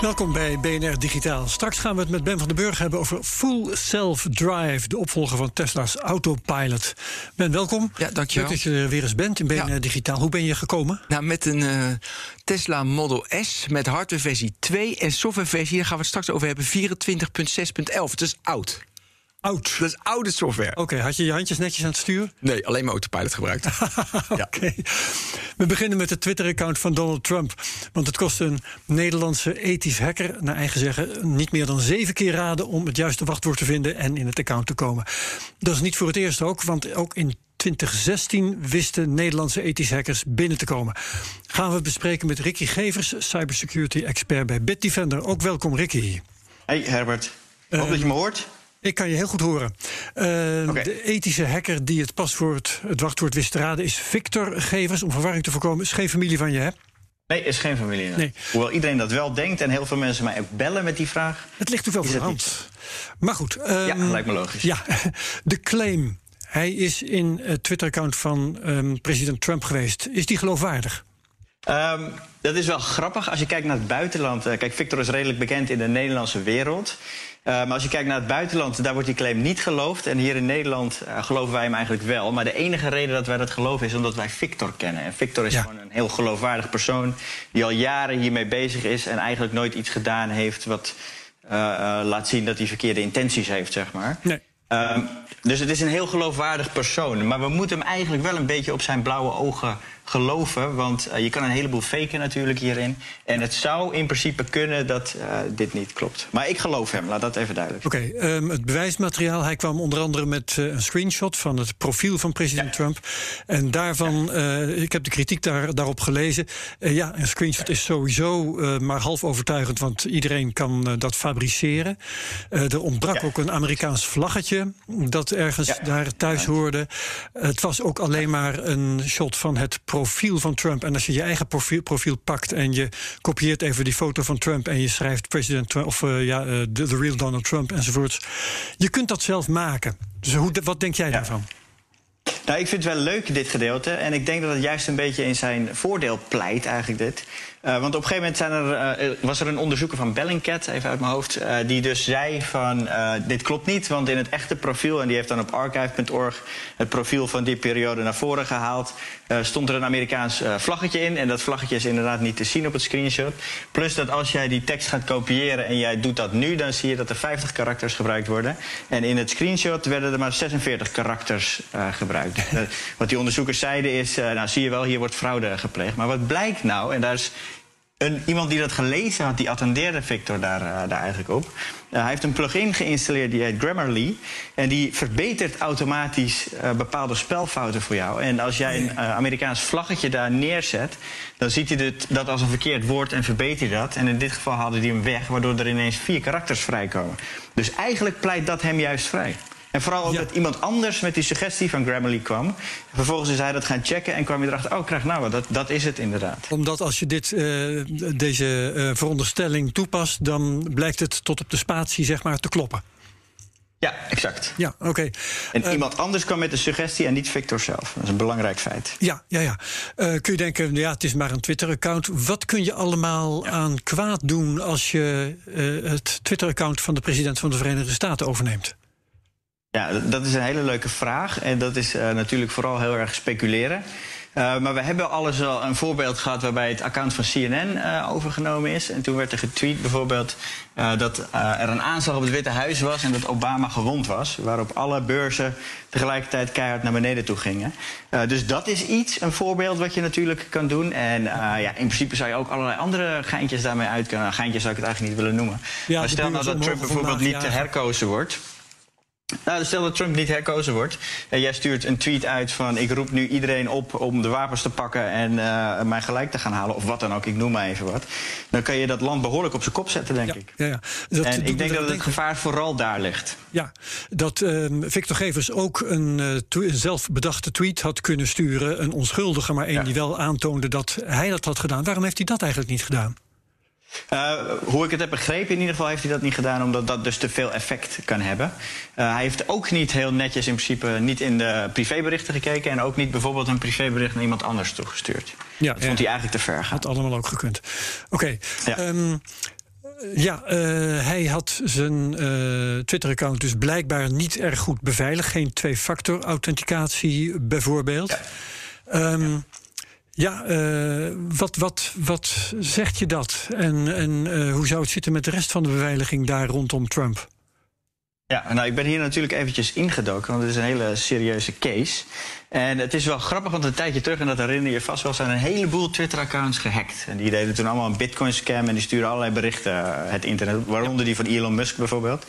Welkom bij BNR Digitaal. Straks gaan we het met Ben van den Burg hebben over Full Self Drive, de opvolger van Tesla's Autopilot. Ben, welkom. Ja, dankjewel. Leuk dat je er weer eens bent in BNR Digitaal. Hoe ben je gekomen? Nou, met een uh, Tesla Model S met hardwareversie 2 en softwareversie, daar gaan we het straks over hebben, 24.6.11. Het is oud. Oud. Dat is oude software. Oké, had je je handjes netjes aan het stuur? Nee, alleen maar autopilot gebruikt. Oké. We beginnen met het Twitter-account van Donald Trump. Want het kost een Nederlandse ethisch hacker, naar eigen zeggen, niet meer dan zeven keer raden om het juiste wachtwoord te vinden en in het account te komen. Dat is niet voor het eerst ook, want ook in 2016 wisten Nederlandse ethische hackers binnen te komen. Gaan we bespreken met Ricky Gevers, cybersecurity expert bij Bitdefender. Ook welkom, Ricky. Hey Herbert, hoop uh, dat je me hoort. Ik kan je heel goed horen. Uh, okay. De ethische hacker die het paswoord, het wachtwoord wist te raden, is Victor Gevers. Om verwarring te voorkomen, is geen familie van je, hè? Nee, is geen familie. Nee. Hoewel iedereen dat wel denkt en heel veel mensen mij bellen met die vraag. Het ligt natuurlijk wel voor de hand. Maar goed. Um, ja, lijkt me logisch. Ja, de claim. Hij is in het Twitter-account van um, president Trump geweest. Is die geloofwaardig? Um, dat is wel grappig. Als je kijkt naar het buitenland. Uh, kijk, Victor is redelijk bekend in de Nederlandse wereld. Uh, maar als je kijkt naar het buitenland, daar wordt die claim niet geloofd. En hier in Nederland uh, geloven wij hem eigenlijk wel. Maar de enige reden dat wij dat geloven is omdat wij Victor kennen. En Victor is ja. gewoon een heel geloofwaardig persoon die al jaren hiermee bezig is en eigenlijk nooit iets gedaan heeft wat uh, laat zien dat hij verkeerde intenties heeft, zeg maar. Nee. Um, dus het is een heel geloofwaardig persoon. Maar we moeten hem eigenlijk wel een beetje op zijn blauwe ogen geloven. Want uh, je kan een heleboel faken natuurlijk hierin. En het zou in principe kunnen dat uh, dit niet klopt. Maar ik geloof hem, laat dat even duidelijk Oké, okay, um, het bewijsmateriaal. Hij kwam onder andere met uh, een screenshot van het profiel van president ja. Trump. En daarvan, ja. ik heb de kritiek daar, daarop gelezen. ja, een screenshot is sowieso maar half overtuigend. Want iedereen kan dat fabriceren. er ontbrak ja. ook een Amerikaans vlaggetje. Dat ergens daar thuis hoorde. Het was ook alleen maar een shot van het profiel profiel van Trump. En als je je eigen profiel, profiel pakt en je kopieert even die foto van Trump en je schrijft president Trump of uh, ja, uh, the, the real Donald Trump enzovoorts. Je kunt dat zelf maken. Dus hoe, wat denk jij ja. daarvan? Nou, ik vind het wel leuk, dit gedeelte. En ik denk dat het juist een beetje in zijn voordeel pleit, eigenlijk dit. Uh, want op een gegeven moment zijn er, uh, was er een onderzoeker van Bellingcat, even uit mijn hoofd, uh, die dus zei van dit klopt niet, want in het echte profiel, en die heeft dan op archive.org het profiel van die periode naar voren gehaald, stond er een Amerikaans vlaggetje in. En dat vlaggetje is inderdaad niet te zien op het screenshot. Plus dat als jij die tekst gaat kopiëren en jij doet dat nu, dan zie je dat er 50 karakters gebruikt worden. En in het screenshot werden er maar 46 karakters gebruikt. wat die onderzoekers zeiden is, nou zie je wel, hier wordt fraude gepleegd. Maar wat blijkt nou, en daar is een, iemand die dat gelezen had, die attendeerde Victor daar, uh, daar eigenlijk op. Uh, hij heeft een plugin geïnstalleerd die heet Grammarly. En die verbetert automatisch uh, bepaalde spelfouten voor jou. En als jij een Amerikaans vlaggetje daar neerzet, dan ziet hij dit, dat als een verkeerd woord en verbetert dat. En in dit geval haalde hij hem weg, waardoor er ineens vier karakters vrijkomen. Dus eigenlijk pleit dat hem juist vrij. En vooral ook ja. dat iemand anders met die suggestie van Grammarly kwam. Vervolgens is hij dat gaan checken en kwam je erachter... oh, krijg nou wat, dat, dat is het inderdaad. Omdat als je dit, uh, deze uh, veronderstelling toepast... dan blijkt het tot op de spatie zeg maar te kloppen. Ja, exact. Ja, oké. Okay. En uh, iemand anders kwam met de suggestie en niet Victor zelf. Dat is een belangrijk feit. Ja, ja, ja. Uh, kun je denken, ja, het is maar een Twitter-account. Wat kun je allemaal ja. aan kwaad doen als je uh, het Twitter-account van de president van de Verenigde Staten overneemt? Ja, dat is een hele leuke vraag. En dat is uh, natuurlijk vooral heel erg speculeren. maar we hebben alles al een voorbeeld gehad waarbij het account van CNN overgenomen is. En toen werd er getweet bijvoorbeeld dat er een aanslag op het Witte Huis was en dat Obama gewond was. Waarop alle beurzen tegelijkertijd keihard naar beneden toe gingen. dus dat is iets, een voorbeeld wat je natuurlijk kan doen. En ja, in principe zou je ook allerlei andere geintjes daarmee uit kunnen. Geintjes zou ik het eigenlijk niet willen noemen. Ja, maar stel nou dat Trump bijvoorbeeld niet herkozen wordt. Nou, stel dat Trump niet herkozen wordt en jij stuurt een tweet uit van ik roep nu iedereen op om de wapens te pakken en uh, mij gelijk te gaan halen of wat dan ook, ik noem maar even wat. Dan kan je dat land behoorlijk op zijn kop zetten, denk ik. Ja, ja. Dat, en ik denk dat het gevaar vooral daar ligt. Ja, dat uh, Victor Gevers ook een, uh, een, zelfbedachte tweet had kunnen sturen, een onschuldige, maar één die wel aantoonde dat hij dat had gedaan. Waarom heeft hij dat eigenlijk niet gedaan? Uh, hoe ik het heb begrepen, in ieder geval heeft hij dat niet gedaan, omdat dat dus te veel effect kan hebben. Uh, hij heeft ook niet heel netjes in principe niet in de privéberichten gekeken en ook niet bijvoorbeeld een privébericht naar iemand anders toegestuurd. Ja, dat vond hij eigenlijk te ver gaan. Had allemaal ook gekund. Oké. Okay. Ja. Um, ja, uh, hij had zijn Twitter-account dus blijkbaar niet erg goed beveiligd. Geen twee-factor authenticatie bijvoorbeeld. Ja. Um, ja, uh, wat, wat, wat zegt je dat? En, en uh, hoe zou het zitten met de rest van de beveiliging daar rondom Trump? Ja, nou, ik ben hier natuurlijk eventjes ingedoken, want het is een hele serieuze case. En het is wel grappig, want een tijdje terug, en dat herinner je vast wel, zijn een heleboel Twitter-accounts gehackt. En die deden toen allemaal een Bitcoin-scam en die sturen allerlei berichten uh, het internet, waaronder die van Elon Musk bijvoorbeeld.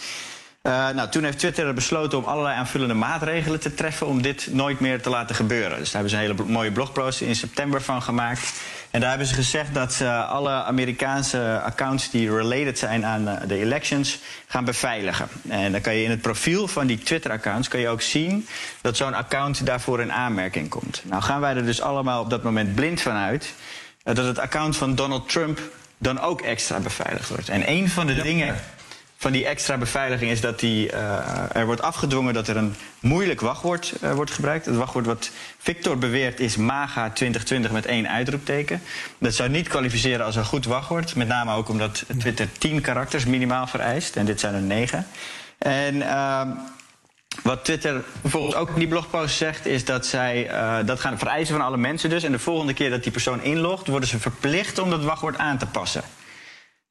Uh, nou, toen heeft Twitter besloten om allerlei aanvullende maatregelen te treffen om dit nooit meer te laten gebeuren. Dus daar hebben ze een hele mooie blogpost in september van gemaakt. En daar hebben ze gezegd dat ze alle Amerikaanse accounts die related zijn aan eh, de elections gaan beveiligen. En dan kan je in het profiel van die Twitter-accounts kan je ook zien dat zo'n account daarvoor in aanmerking komt. Nou gaan wij er dus allemaal op dat moment blind van uit dat het account van Donald Trump dan ook extra beveiligd wordt. En een van de dingen van die extra beveiliging is dat die, uh, er wordt afgedwongen dat er een moeilijk wachtwoord uh, wordt gebruikt. Het wachtwoord wat Victor beweert is MAGA 2020 met één uitroepteken. Dat zou niet kwalificeren als een goed wachtwoord. Met name ook omdat Twitter 10 karakters minimaal vereist. En dit zijn er 9. En uh, wat Twitter bijvoorbeeld ook in die blogpost zegt, is dat zij uh, dat gaan vereisen van alle mensen dus. En de volgende keer dat die persoon inlogt, worden ze verplicht om dat wachtwoord aan te passen.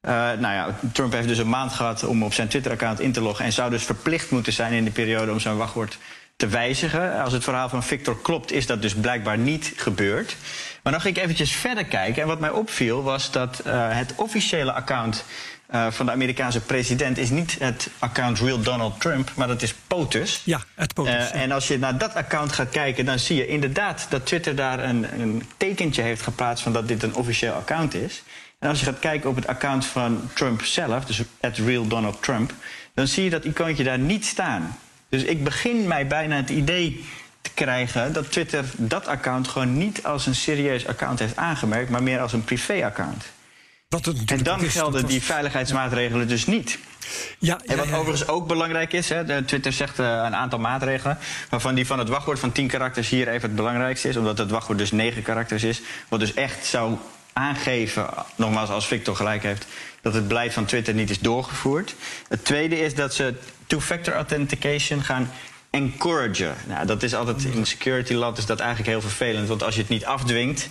Uh, nou ja, Trump heeft dus een maand gehad om op zijn Twitter-account in te loggen. En zou dus verplicht moeten zijn in die periode om zijn wachtwoord te wijzigen. Als het verhaal van Victor klopt, is dat dus blijkbaar niet gebeurd. Maar dan ging ik eventjes verder kijken. En wat mij opviel was dat uh, het officiële account uh, van de Amerikaanse president is niet het account Real Donald Trump, maar dat is POTUS. Ja, het POTUS. Uh, ja. En als je naar dat account gaat kijken, dan zie je inderdaad dat Twitter daar een, een tekentje heeft geplaatst van dat dit een officieel account is. En als je gaat kijken op het account van Trump zelf, dus at real Donald Trump, dan zie je dat icoontje daar niet staan. Dus ik begin mij bijna het idee te krijgen dat Twitter dat account gewoon niet als een serieus account heeft aangemerkt, maar meer als een privé-account. En dan gelden die veiligheidsmaatregelen dus niet. Ja, en wat overigens ook belangrijk is, hè, Twitter zegt uh, een aantal maatregelen, waarvan die van het wachtwoord van 10 karakters hier even het belangrijkste is, omdat het wachtwoord dus 9 karakters is, wat dus echt zou aangeven, nogmaals als Victor gelijk heeft, dat het beleid van Twitter niet is doorgevoerd. Het tweede is dat ze two-factor authentication gaan encouragen. Nou, dat is altijd in security land is dat eigenlijk heel vervelend, want als je het niet afdwingt,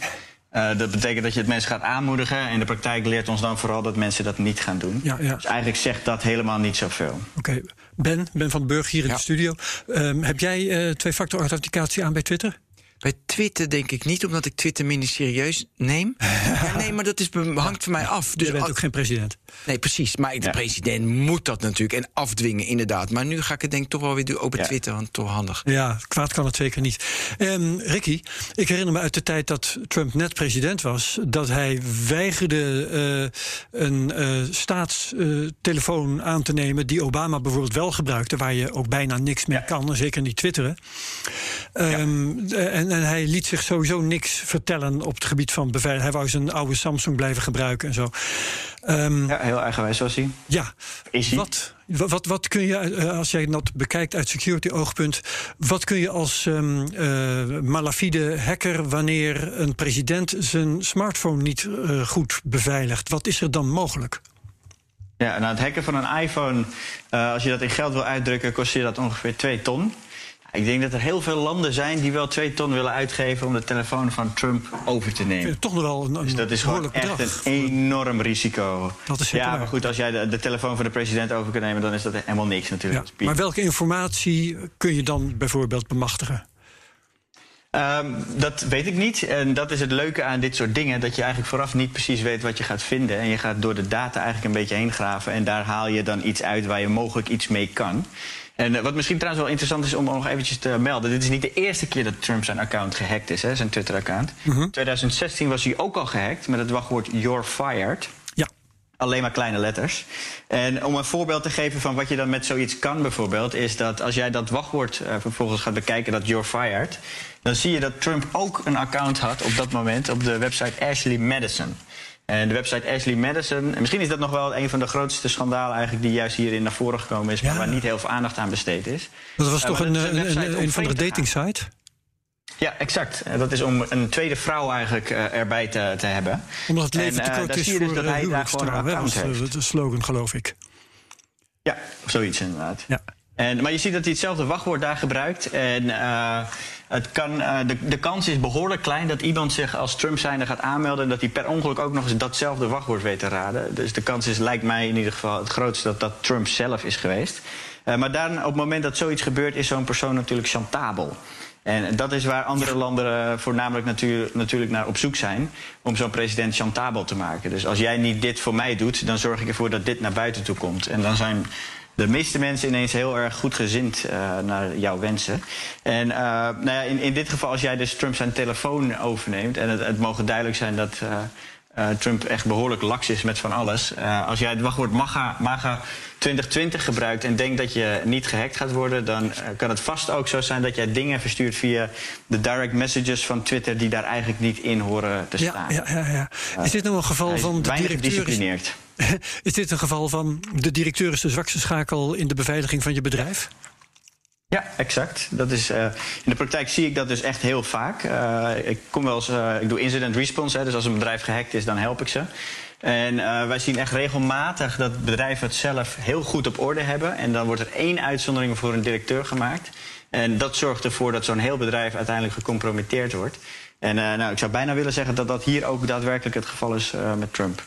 uh, dat betekent dat je het mensen gaat aanmoedigen. En de praktijk leert ons dan vooral dat mensen dat niet gaan doen. Ja, ja. Dus eigenlijk zegt dat helemaal niet zoveel. Oké, Ben, Ben van den Burg hier in de studio. Um, heb jij uh, twee-factor authenticatie aan bij Twitter? Bij Twitter denk ik niet, omdat ik Twitter minder serieus neem. ja, nee, maar dat is, hangt van mij af. Dus Je bent ook geen president. Nee, precies. Maar de president moet dat natuurlijk. En afdwingen, inderdaad. Maar nu ga ik het denk ik toch wel weer doen op Twitter. Want toch handig. Ja, kwaad kan het zeker niet. Um, Ricky, ik herinner me uit de tijd dat Trump net president was... dat hij weigerde uh, een uh, staatstelefoon aan te nemen... die Obama bijvoorbeeld wel gebruikte... waar je ook bijna niks meer kan, zeker niet twitteren. Um, en en, hij liet zich sowieso niks vertellen op het gebied van beveiliging. Hij wou zijn oude Samsung blijven gebruiken en zo. Um, ja, heel eigenwijs was hij. Ja. Is hij? Wat, wat, wat kun je, eh, als jij dat bekijkt uit security oogpunt, wat kun je als um, uh, malafide hacker wanneer een president zijn smartphone niet uh, goed beveiligt? Wat is er dan mogelijk? Ja, nou het hacken van een iPhone, uh, als je dat in geld wil uitdrukken, kost je dat ongeveer 2 ton. Ik denk dat er heel veel landen zijn die wel twee ton willen uitgeven om de telefoon van Trump over te nemen. Toch nog wel een, een dus dat is gewoon echt een enorm risico. Dat is ja, maar goed, als jij de, de, telefoon van de president over kunt nemen, dan is dat helemaal niks natuurlijk. Ja, maar welke informatie kun je dan bijvoorbeeld bemachtigen? Um, dat weet ik niet. En dat is het leuke aan dit soort dingen. Dat je eigenlijk vooraf niet precies weet wat je gaat vinden. En je gaat door de data eigenlijk een beetje heen graven. En daar haal je dan iets uit waar je mogelijk iets mee kan. En uh, wat misschien trouwens wel interessant is om nog eventjes te melden. Dit is niet de eerste keer dat Trump zijn account gehackt is, hè, zijn Twitter-account. In uh -huh. 2016 was hij ook al gehackt met het wachtwoord You're Fired. Ja. Alleen maar kleine letters. En om een voorbeeld te geven van wat je dan met zoiets kan bijvoorbeeld... is dat als jij dat wachtwoord uh, vervolgens gaat bekijken, dat You're Fired... dan zie je dat Trump ook een account had op dat moment op de website Ashley Madison. En de website Ashley Madison. En misschien is dat nog wel een van de grootste schandalen eigenlijk die juist hierin naar voren gekomen is, maar waar niet heel veel aandacht aan besteed is. Dat was toch maar een, dat is een, van de dating site? Ja, exact. Dat is om een tweede vrouw eigenlijk eh, erbij te, te hebben. Omdat het leven En, te eh, kort is dus voor dat eh, hij daar gewoon een huwelijkstrouw. hè, account was heeft. de, de slogan, geloof ik. Ja, zoiets inderdaad. Ja. En, maar je ziet dat hij hetzelfde wachtwoord daar gebruikt. En eh, het kan, eh, de, de kans is behoorlijk klein dat iemand zich als Trump zijnde gaat aanmelden... en dat hij per ongeluk ook nog eens datzelfde wachtwoord weet te raden. Dus de kans is, lijkt mij in ieder geval het grootste dat dat Trump zelf is geweest. Eh, maar dan, op het moment dat zoiets gebeurt, is zo'n persoon natuurlijk chantabel. En dat is waar andere landen voornamelijk natuur, natuurlijk naar op zoek zijn... om zo'n president chantabel te maken. Dus als jij niet dit voor mij doet, dan zorg ik ervoor dat dit naar buiten toe komt. En dan zijn de meeste mensen ineens heel erg goed gezind eh, naar jouw wensen. En eh, nou ja, in, in dit geval, als jij dus Trump zijn telefoon overneemt... en het, het mogen duidelijk zijn dat eh, Trump echt behoorlijk laks is met van alles... Eh, als jij het wachtwoord MAGA, MAGA 2020 gebruikt en denkt dat je niet gehackt gaat worden... dan eh, kan het vast ook zo zijn dat jij dingen verstuurt via de direct messages van Twitter... die daar eigenlijk niet in horen te staan. ja, ja, ja. Is dit nou een geval van de weinig directeur? Is, gedisciplineerd. is dit een geval van de directeur is de zwakste schakel in de beveiliging van je bedrijf? Ja, exact. Dat is, eh, in de praktijk zie ik dat dus echt heel vaak. Eh, ik kom wel eens, eh, ik doe incident response, hè, dus als een bedrijf gehackt is, dan help ik ze. En wij zien echt regelmatig dat bedrijven het zelf heel goed op orde hebben. En dan wordt er één uitzondering voor een directeur gemaakt. En dat zorgt ervoor dat zo'n heel bedrijf uiteindelijk gecompromitteerd wordt. En nou, ik zou bijna willen zeggen dat dat hier ook daadwerkelijk het geval is met Trump.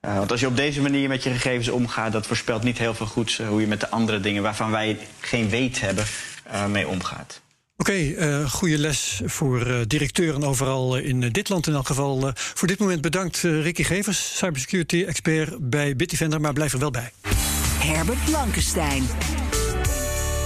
Eh, want als je op deze manier met je gegevens omgaat, dat voorspelt niet heel veel goeds eh, hoe je met de andere dingen waarvan wij geen weet hebben, eh, mee omgaat. Oké, eh goede les voor eh, directeuren overal in dit land in elk geval. Eh, voor dit moment bedankt eh, Ricky Gevers, cybersecurity expert bij Bitdefender, maar blijf er wel bij. Herbert Blankenstein.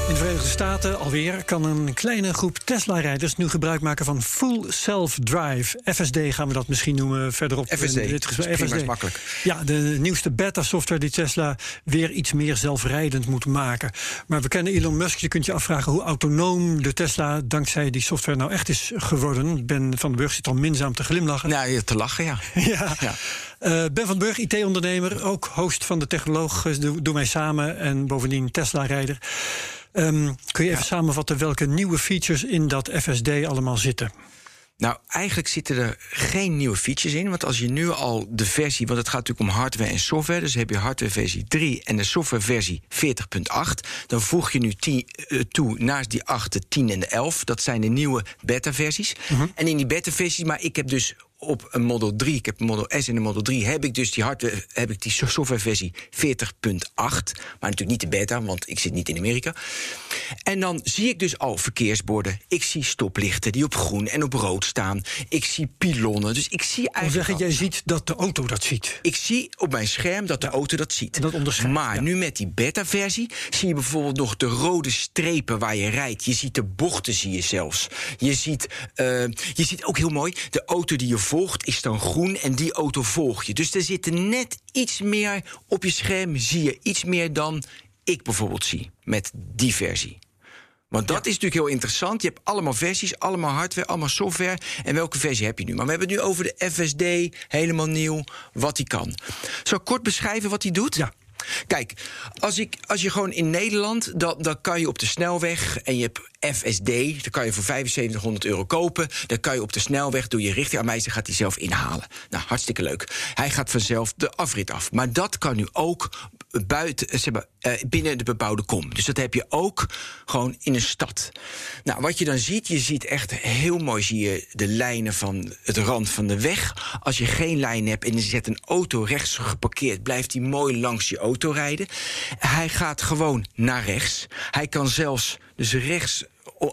In de Verenigde Staten alweer kan een kleine groep Tesla-rijders nu gebruik maken van Full Self-Drive. FSD gaan we dat misschien noemen verderop. FSD, in dit gesprek. dat is makkelijk. Ja, de nieuwste beta-software die Tesla weer iets meer zelfrijdend moet maken. Maar we kennen Elon Musk. Je kunt je afvragen hoe autonoom de Tesla dankzij die software nou echt is geworden. Ben van den Burg zit al minzaam te glimlachen. Nou, te lachen, ja. Ja. Ja. Eh, ben van den Burg, IT-ondernemer, ook host van de Technoloog. eh, doe mij samen en bovendien Tesla-rijder. Ehm, kun je even samenvatten welke nieuwe features in dat FSD allemaal zitten? Nou, eigenlijk zitten er geen nieuwe features in. Want als je nu al de versie, want het gaat natuurlijk om hardware en software. Dus heb je hardware versie 3 en de software versie 40.8. Dan voeg je nu 10, eh, toe naast die 8, de 10 en de 11. Dat zijn de nieuwe beta-versies. En in die beta-versies, maar ik heb dus op een Model 3, ik heb een Model S en een Model 3, heb ik dus die hardware, heb ik die so- softwareversie 40.8. Maar natuurlijk niet de beta, want ik zit niet in Amerika. En dan zie ik dus al verkeersborden. Ik zie stoplichten die op groen en op rood staan. Ik zie pilonnen. Dus ik zie eigenlijk. zeggen, al- jij ziet dat de auto dat ziet. ik zie op mijn scherm dat de auto dat ziet. dat onderscheidt, maar ja. nu met die beta-versie zie je bijvoorbeeld nog de rode strepen waar je rijdt. Je ziet de bochten, zie je zelfs. Je ziet, eh, je ziet ook heel mooi, de auto die je volgt is dan groen en die auto volg je. Dus er zit net iets meer op je scherm, zie je iets meer dan ik bijvoorbeeld zie met die versie. Want dat is natuurlijk heel interessant. Je hebt allemaal versies, allemaal hardware, allemaal software. En welke versie heb je nu? Maar we hebben het nu over de FSD, helemaal nieuw, wat die kan. Zal ik kort beschrijven wat die doet? Ja. Kijk, als, ik, als je gewoon in Nederland, dan, kan je op de snelweg en je hebt FSD, dan kan je voor 7500 euro kopen. Dan kan je op de snelweg, doe je richting aan mij, gaat hij zelf inhalen. Nou, hartstikke leuk. Hij gaat vanzelf de afrit af. Maar dat kan nu ook buiten, eh, zeg maar, uh, binnen de bebouwde kom. Dus dat heb je ook gewoon in een stad. Nou, wat je dan ziet, je ziet echt heel mooi zie de lijnen van het rand van de weg. Als je geen lijn hebt en je zet een auto rechts geparkeerd, blijft hij mooi langs je auto rijden. Hij gaat gewoon naar rechts. Hij kan zelfs dus rechts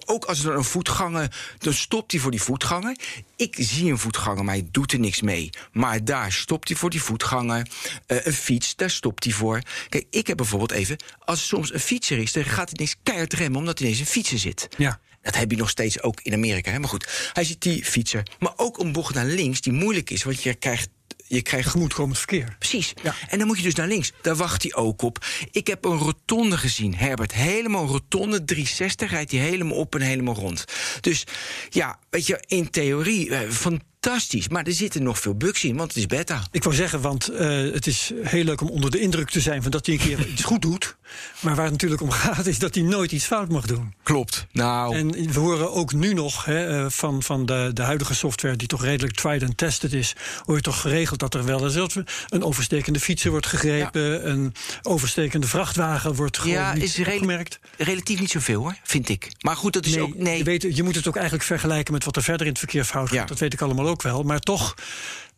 ook als er een voetganger, dan stopt hij voor die voetganger. Ik zie een voetganger, maar hij doet er niks mee. Maar daar stopt hij voor die voetganger. Uh, een fiets, daar stopt hij voor. Kijk, ik heb bijvoorbeeld even, als er soms een fietser is, dan gaat hij ineens keihard remmen omdat hij ineens een fietser zit. Ja. Dat heb je nog steeds ook in Amerika. Hè? Maar goed, hij ziet die fietser. Maar ook een bocht naar links die moeilijk is, want je krijgt je krijgt tegemoetkomend verkeer. Precies. Ja. En dan moet je dus naar links. Daar wacht hij ook op. Ik heb een rotonde gezien, Herbert. Helemaal rotonde, 360 rijdt hij helemaal op en helemaal rond. Dus ja, weet je, in theorie, eh, van fantastisch. Maar er zitten nog veel bugs in, want het is beta. Ik wou zeggen, want uh, het is heel leuk om onder de indruk te zijn van dat hij een keer iets goed doet. Maar waar het natuurlijk om gaat, is dat hij nooit iets fout mag doen. Klopt. Nou. En we horen ook nu nog hè, eh, van, van de, de huidige software, die toch redelijk tried and tested is, hoor je toch geregeld dat er wel eens een overstekende fietser wordt gegrepen, ja. een overstekende vrachtwagen wordt gewoon ja, niet is gemerkt. relatief niet zoveel hoor, vind ik. Maar goed, dat is nee, ook. Nee. Je, weet, je moet het ook eigenlijk vergelijken met wat er verder in het verkeer fout gaat. Ja. Dat weet ik allemaal ook wel. Maar toch,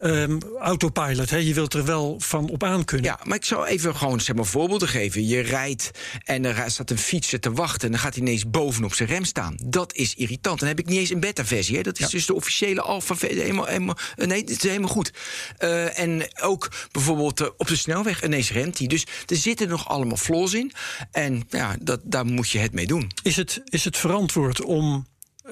um, autopilot, hè, je wilt er wel van op aan kunnen. Ja, maar ik zou even gewoon zeg maar, voorbeelden geven. Je rijdt en er staat een fietser te wachten... en dan gaat hij ineens bovenop zijn rem staan. Dat is irritant. Dan heb ik niet eens een beta-versie. Dat is dus de officiële alpha-versie. Helemaal, helemaal, nee, het is helemaal goed. Uh, en ook bijvoorbeeld uh, op de snelweg ineens rent hij. Dus er zitten nog allemaal flaws in. En ja, dat, daar moet je het mee doen. Is het, is het verantwoord om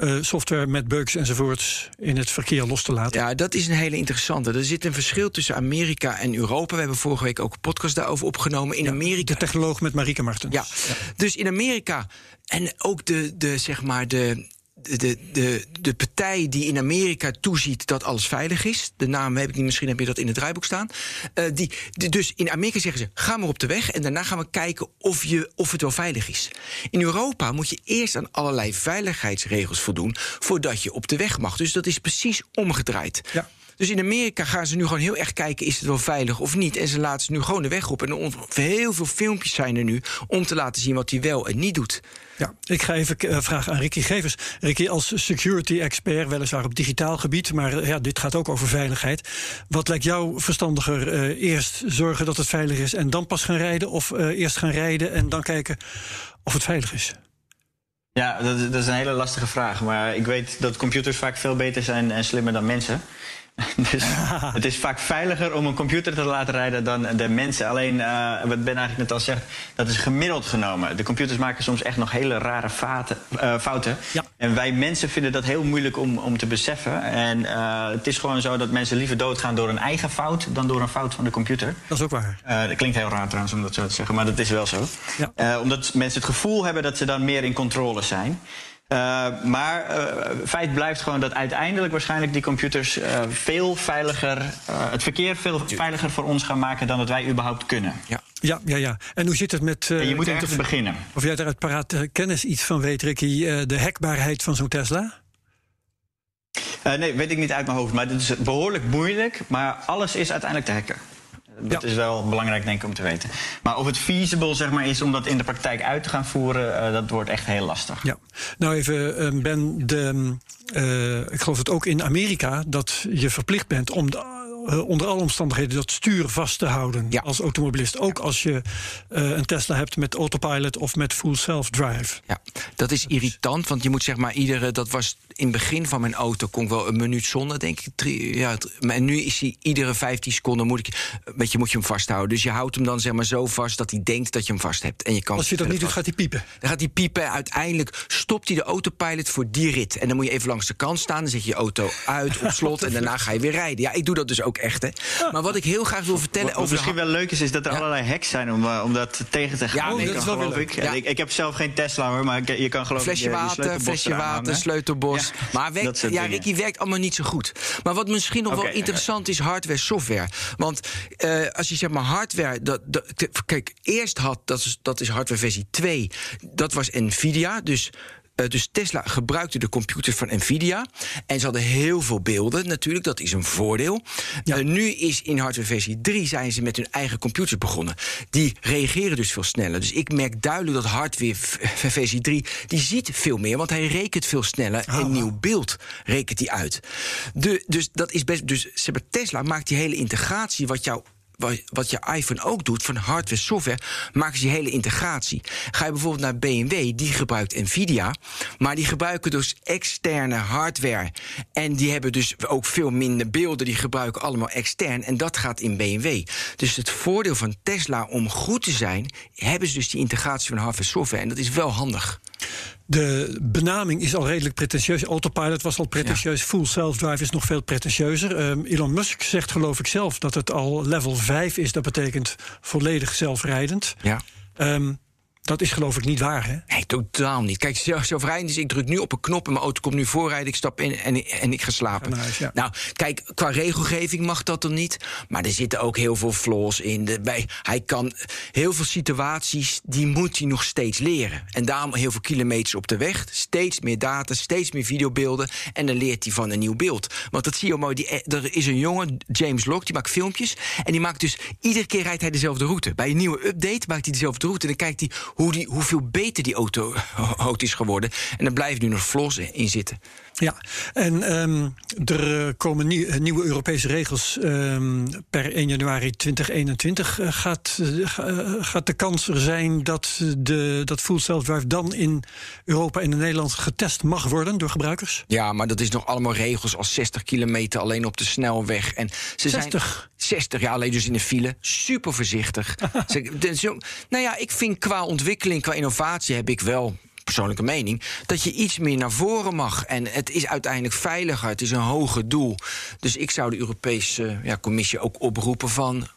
uh, software met bugs enzovoorts in het verkeer los te laten? Ja, dat is een hele interessante. Er zit een verschil tussen Amerika en Europa. We hebben vorige week ook een podcast daarover opgenomen. In ja, Amerika. De technoloog met Marike Martens. Ja. ja. Dus in Amerika en ook de, de, zeg maar de de, de, de partij die in Amerika toeziet dat alles veilig is. De naam heb ik niet, misschien heb je dat in het draaiboek staan. Die, die, dus in Amerika zeggen ze: ga maar op de weg en daarna gaan we kijken of, je, of het wel veilig is. In Europa moet je eerst aan allerlei veiligheidsregels voldoen voordat je op de weg mag. Dus dat is precies omgedraaid. Ja. Dus in Amerika gaan ze nu gewoon heel erg kijken: is het wel veilig of niet? En ze laten ze nu gewoon de weg op. En heel veel filmpjes zijn er nu om te laten zien wat hij wel en niet doet. Ja, ik ga even uh, vragen aan Ricky Gevers. Ricky, als security-expert, weliswaar op digitaal gebied, maar uh, ja, dit gaat ook over veiligheid. Wat lijkt jou verstandiger? Uh, eerst zorgen dat het veilig is en dan pas gaan rijden? Of eerst gaan rijden en dan kijken of het veilig is? Ja, dat, dat is een hele lastige vraag. Maar ik weet dat computers vaak veel beter zijn en slimmer dan mensen. Dus het is vaak veiliger om een computer te laten rijden dan de mensen. Alleen, uh, wat Ben eigenlijk net al zegt, dat is gemiddeld genomen. De computers maken soms echt nog hele rare vaten, uh, fouten. Ja. En wij mensen vinden dat heel moeilijk om, om te beseffen. En uh, het is gewoon zo dat mensen liever doodgaan door een eigen fout dan door een fout van de computer. Dat is ook waar. dat klinkt heel raar trouwens om dat zo te zeggen, maar dat is wel zo. Ja. omdat mensen het gevoel hebben dat ze dan meer in controle zijn. Uh, maar uh, feit blijft gewoon dat uiteindelijk waarschijnlijk die computers uh, veel veiliger, het verkeer veel veiliger voor ons gaan maken dan dat wij überhaupt kunnen. Ja, ja, ja. ja. En hoe zit het met. en je moet ergens beginnen. Of jij daar uit paraat kennis iets van weet, Ricky, de hekbaarheid van zo'n Tesla? nee, weet ik niet uit mijn hoofd. Maar het is behoorlijk moeilijk. Maar alles is uiteindelijk te hacken. Dat ja. is wel belangrijk, denk ik, om te weten. Maar of het feasible zeg maar, is om dat in de praktijk uit te gaan voeren, uh, dat wordt echt heel lastig. Ja, nou even, uh, Ben, de, uh, ik geloof het ook in Amerika dat je verplicht bent om de, onder alle omstandigheden dat stuur vast te houden ja. als automobilist. Ook als je een Tesla hebt met autopilot of met full self-drive. Ja, dat is irritant, want je moet zeg maar iedere, dat was in het begin van mijn auto kon ik wel een minuut zonder, denk ik. Drie, ja, en nu is hij iedere 15 seconden moet ik, weet je, moet je hem vasthouden. Dus je houdt hem dan zeg maar zo vast dat hij denkt dat je hem vast hebt. En je kan Als je dat niet doet, gaat hij piepen. Dan gaat hij piepen. Uiteindelijk stopt hij de autopilot voor die rit. En dan moet je even langs de kant staan. Dan zet je je auto uit op slot. en daarna ga je weer rijden. Ja, ik doe dat dus ook echt. Hè. Maar wat ik heel graag wil vertellen wat, over. misschien wel leuk is, is dat er ja. allerlei hacks zijn om, uh, om dat tegen te gaan. Ja, nee, dat is wel geloof ik. Ja. ik. Ik heb zelf geen Tesla hoor, maar je kan geloof flesje ik. water, flesje water, sleutelbos. Maar werkt, ja, Ricky werkt allemaal niet zo goed. Maar wat misschien nog okay, wel interessant is, hardware, software. Want uh, als je zeg maar hardware. Dat, dat, kijk, eerst had, dat is, dat is hardware versie 2. Dat was Nvidia. Dus Eh, dus Tesla gebruikte de computer van Nvidia. En ze hadden heel veel beelden natuurlijk, dat is een voordeel. Eh, nu is in hardware versie 3 zijn ze met hun eigen computers begonnen. Die reageren dus veel sneller. Dus ik merk duidelijk dat hardware versie 3, die ziet veel meer, want hij rekent veel sneller. Een ah. nieuw beeld rekent hij uit. De, dus dat is best. Dus Tesla maakt die hele integratie, wat jou wat je iPhone ook doet, van hardware, software, maken ze die hele integratie. Ga je bijvoorbeeld naar BMW, die gebruikt Nvidia, maar die gebruiken dus externe hardware. En die hebben dus ook veel minder beelden, die gebruiken allemaal extern. En dat gaat in BMW. Dus het voordeel van Tesla om goed te zijn, hebben ze dus die integratie van hardware, software. En dat is wel handig. De benaming is al redelijk pretentieus. Autopilot was al pretentieus. Full self-drive is nog veel pretentieuzer. Um, Elon Musk zegt, geloof ik zelf, dat het al level 5 is. Dat betekent volledig zelfrijdend. Ja. Um, dat is geloof ik niet waar, hè? Nee, totaal niet. Kijk, zo vrij is, ik druk nu op een knop en mijn auto komt nu voorrijden. Ik stap in en, en ik ga slapen. Nou, kijk, qua regelgeving mag dat dan niet. Maar er zitten ook heel veel flaws in. De, bij, hij kan heel veel situaties, die moet hij nog steeds leren. En daarom heel veel kilometers op de weg. Steeds meer data, steeds meer videobeelden. En dan leert hij van een nieuw beeld. Want dat zie je mooi. Die, er is een jongen, James Locke, die maakt filmpjes. En die maakt dus, iedere keer rijdt hij dezelfde route. Bij een nieuwe update maakt hij dezelfde route. En dan kijkt hij hoe die, hoeveel beter die auto, auto is geworden. En er blijven nu nog flaws in zitten. Ja, en um, er komen eh, nieuwe Europese regels. Um, per 1 januari 2021 uh, gaat, uh, gaat de kans er zijn dat, de, dat Full Self Drive dan in Europa en in Nederland getest mag worden door gebruikers? Ja, maar dat is nog allemaal regels als 60 kilometer alleen op de snelweg. En ze 60? Zijn 60, ja, alleen dus in de file. Super voorzichtig. nou ja, ik vind qua ontwikkeling, qua innovatie heb ik wel persoonlijke mening, dat je iets meer naar voren mag. En het is uiteindelijk veiliger, het is een hoger doel. Dus ik zou de Europese ja, Commissie ook oproepen van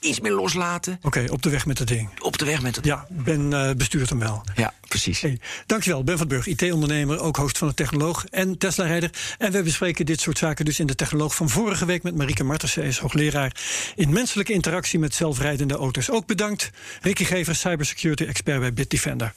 iets meer loslaten. Oké, op de weg met het ding. Op de weg met het Ja, Ben uh, bestuurt hem wel. Ja, precies. Hey, dankjewel, Ben van Burg, IT-ondernemer, ook host van de Technoloog en Tesla-rijder. En we bespreken dit soort zaken dus in de Technoloog van vorige week met Marieke Martens. Zij is hoogleraar in menselijke interactie met zelfrijdende auto's. Ook bedankt, Ricky Gever, cybersecurity-expert bij Bitdefender.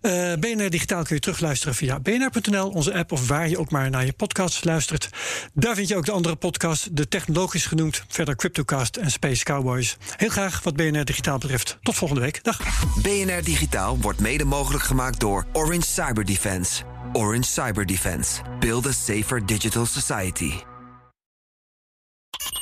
Eh, BNR Digitaal kun je terugluisteren via bnr.nl, onze app of waar je ook maar naar je podcast luistert. Daar vind je ook de andere podcasts, de technologisch genoemd, verder Cryptocast en Space Cowboys. Heel graag wat BNR Digitaal betreft. Tot volgende week. Dag. BNR Digitaal wordt mede mogelijk gemaakt door Orange Cyber Defense. Orange Cyber Defense. Build a safer digital society.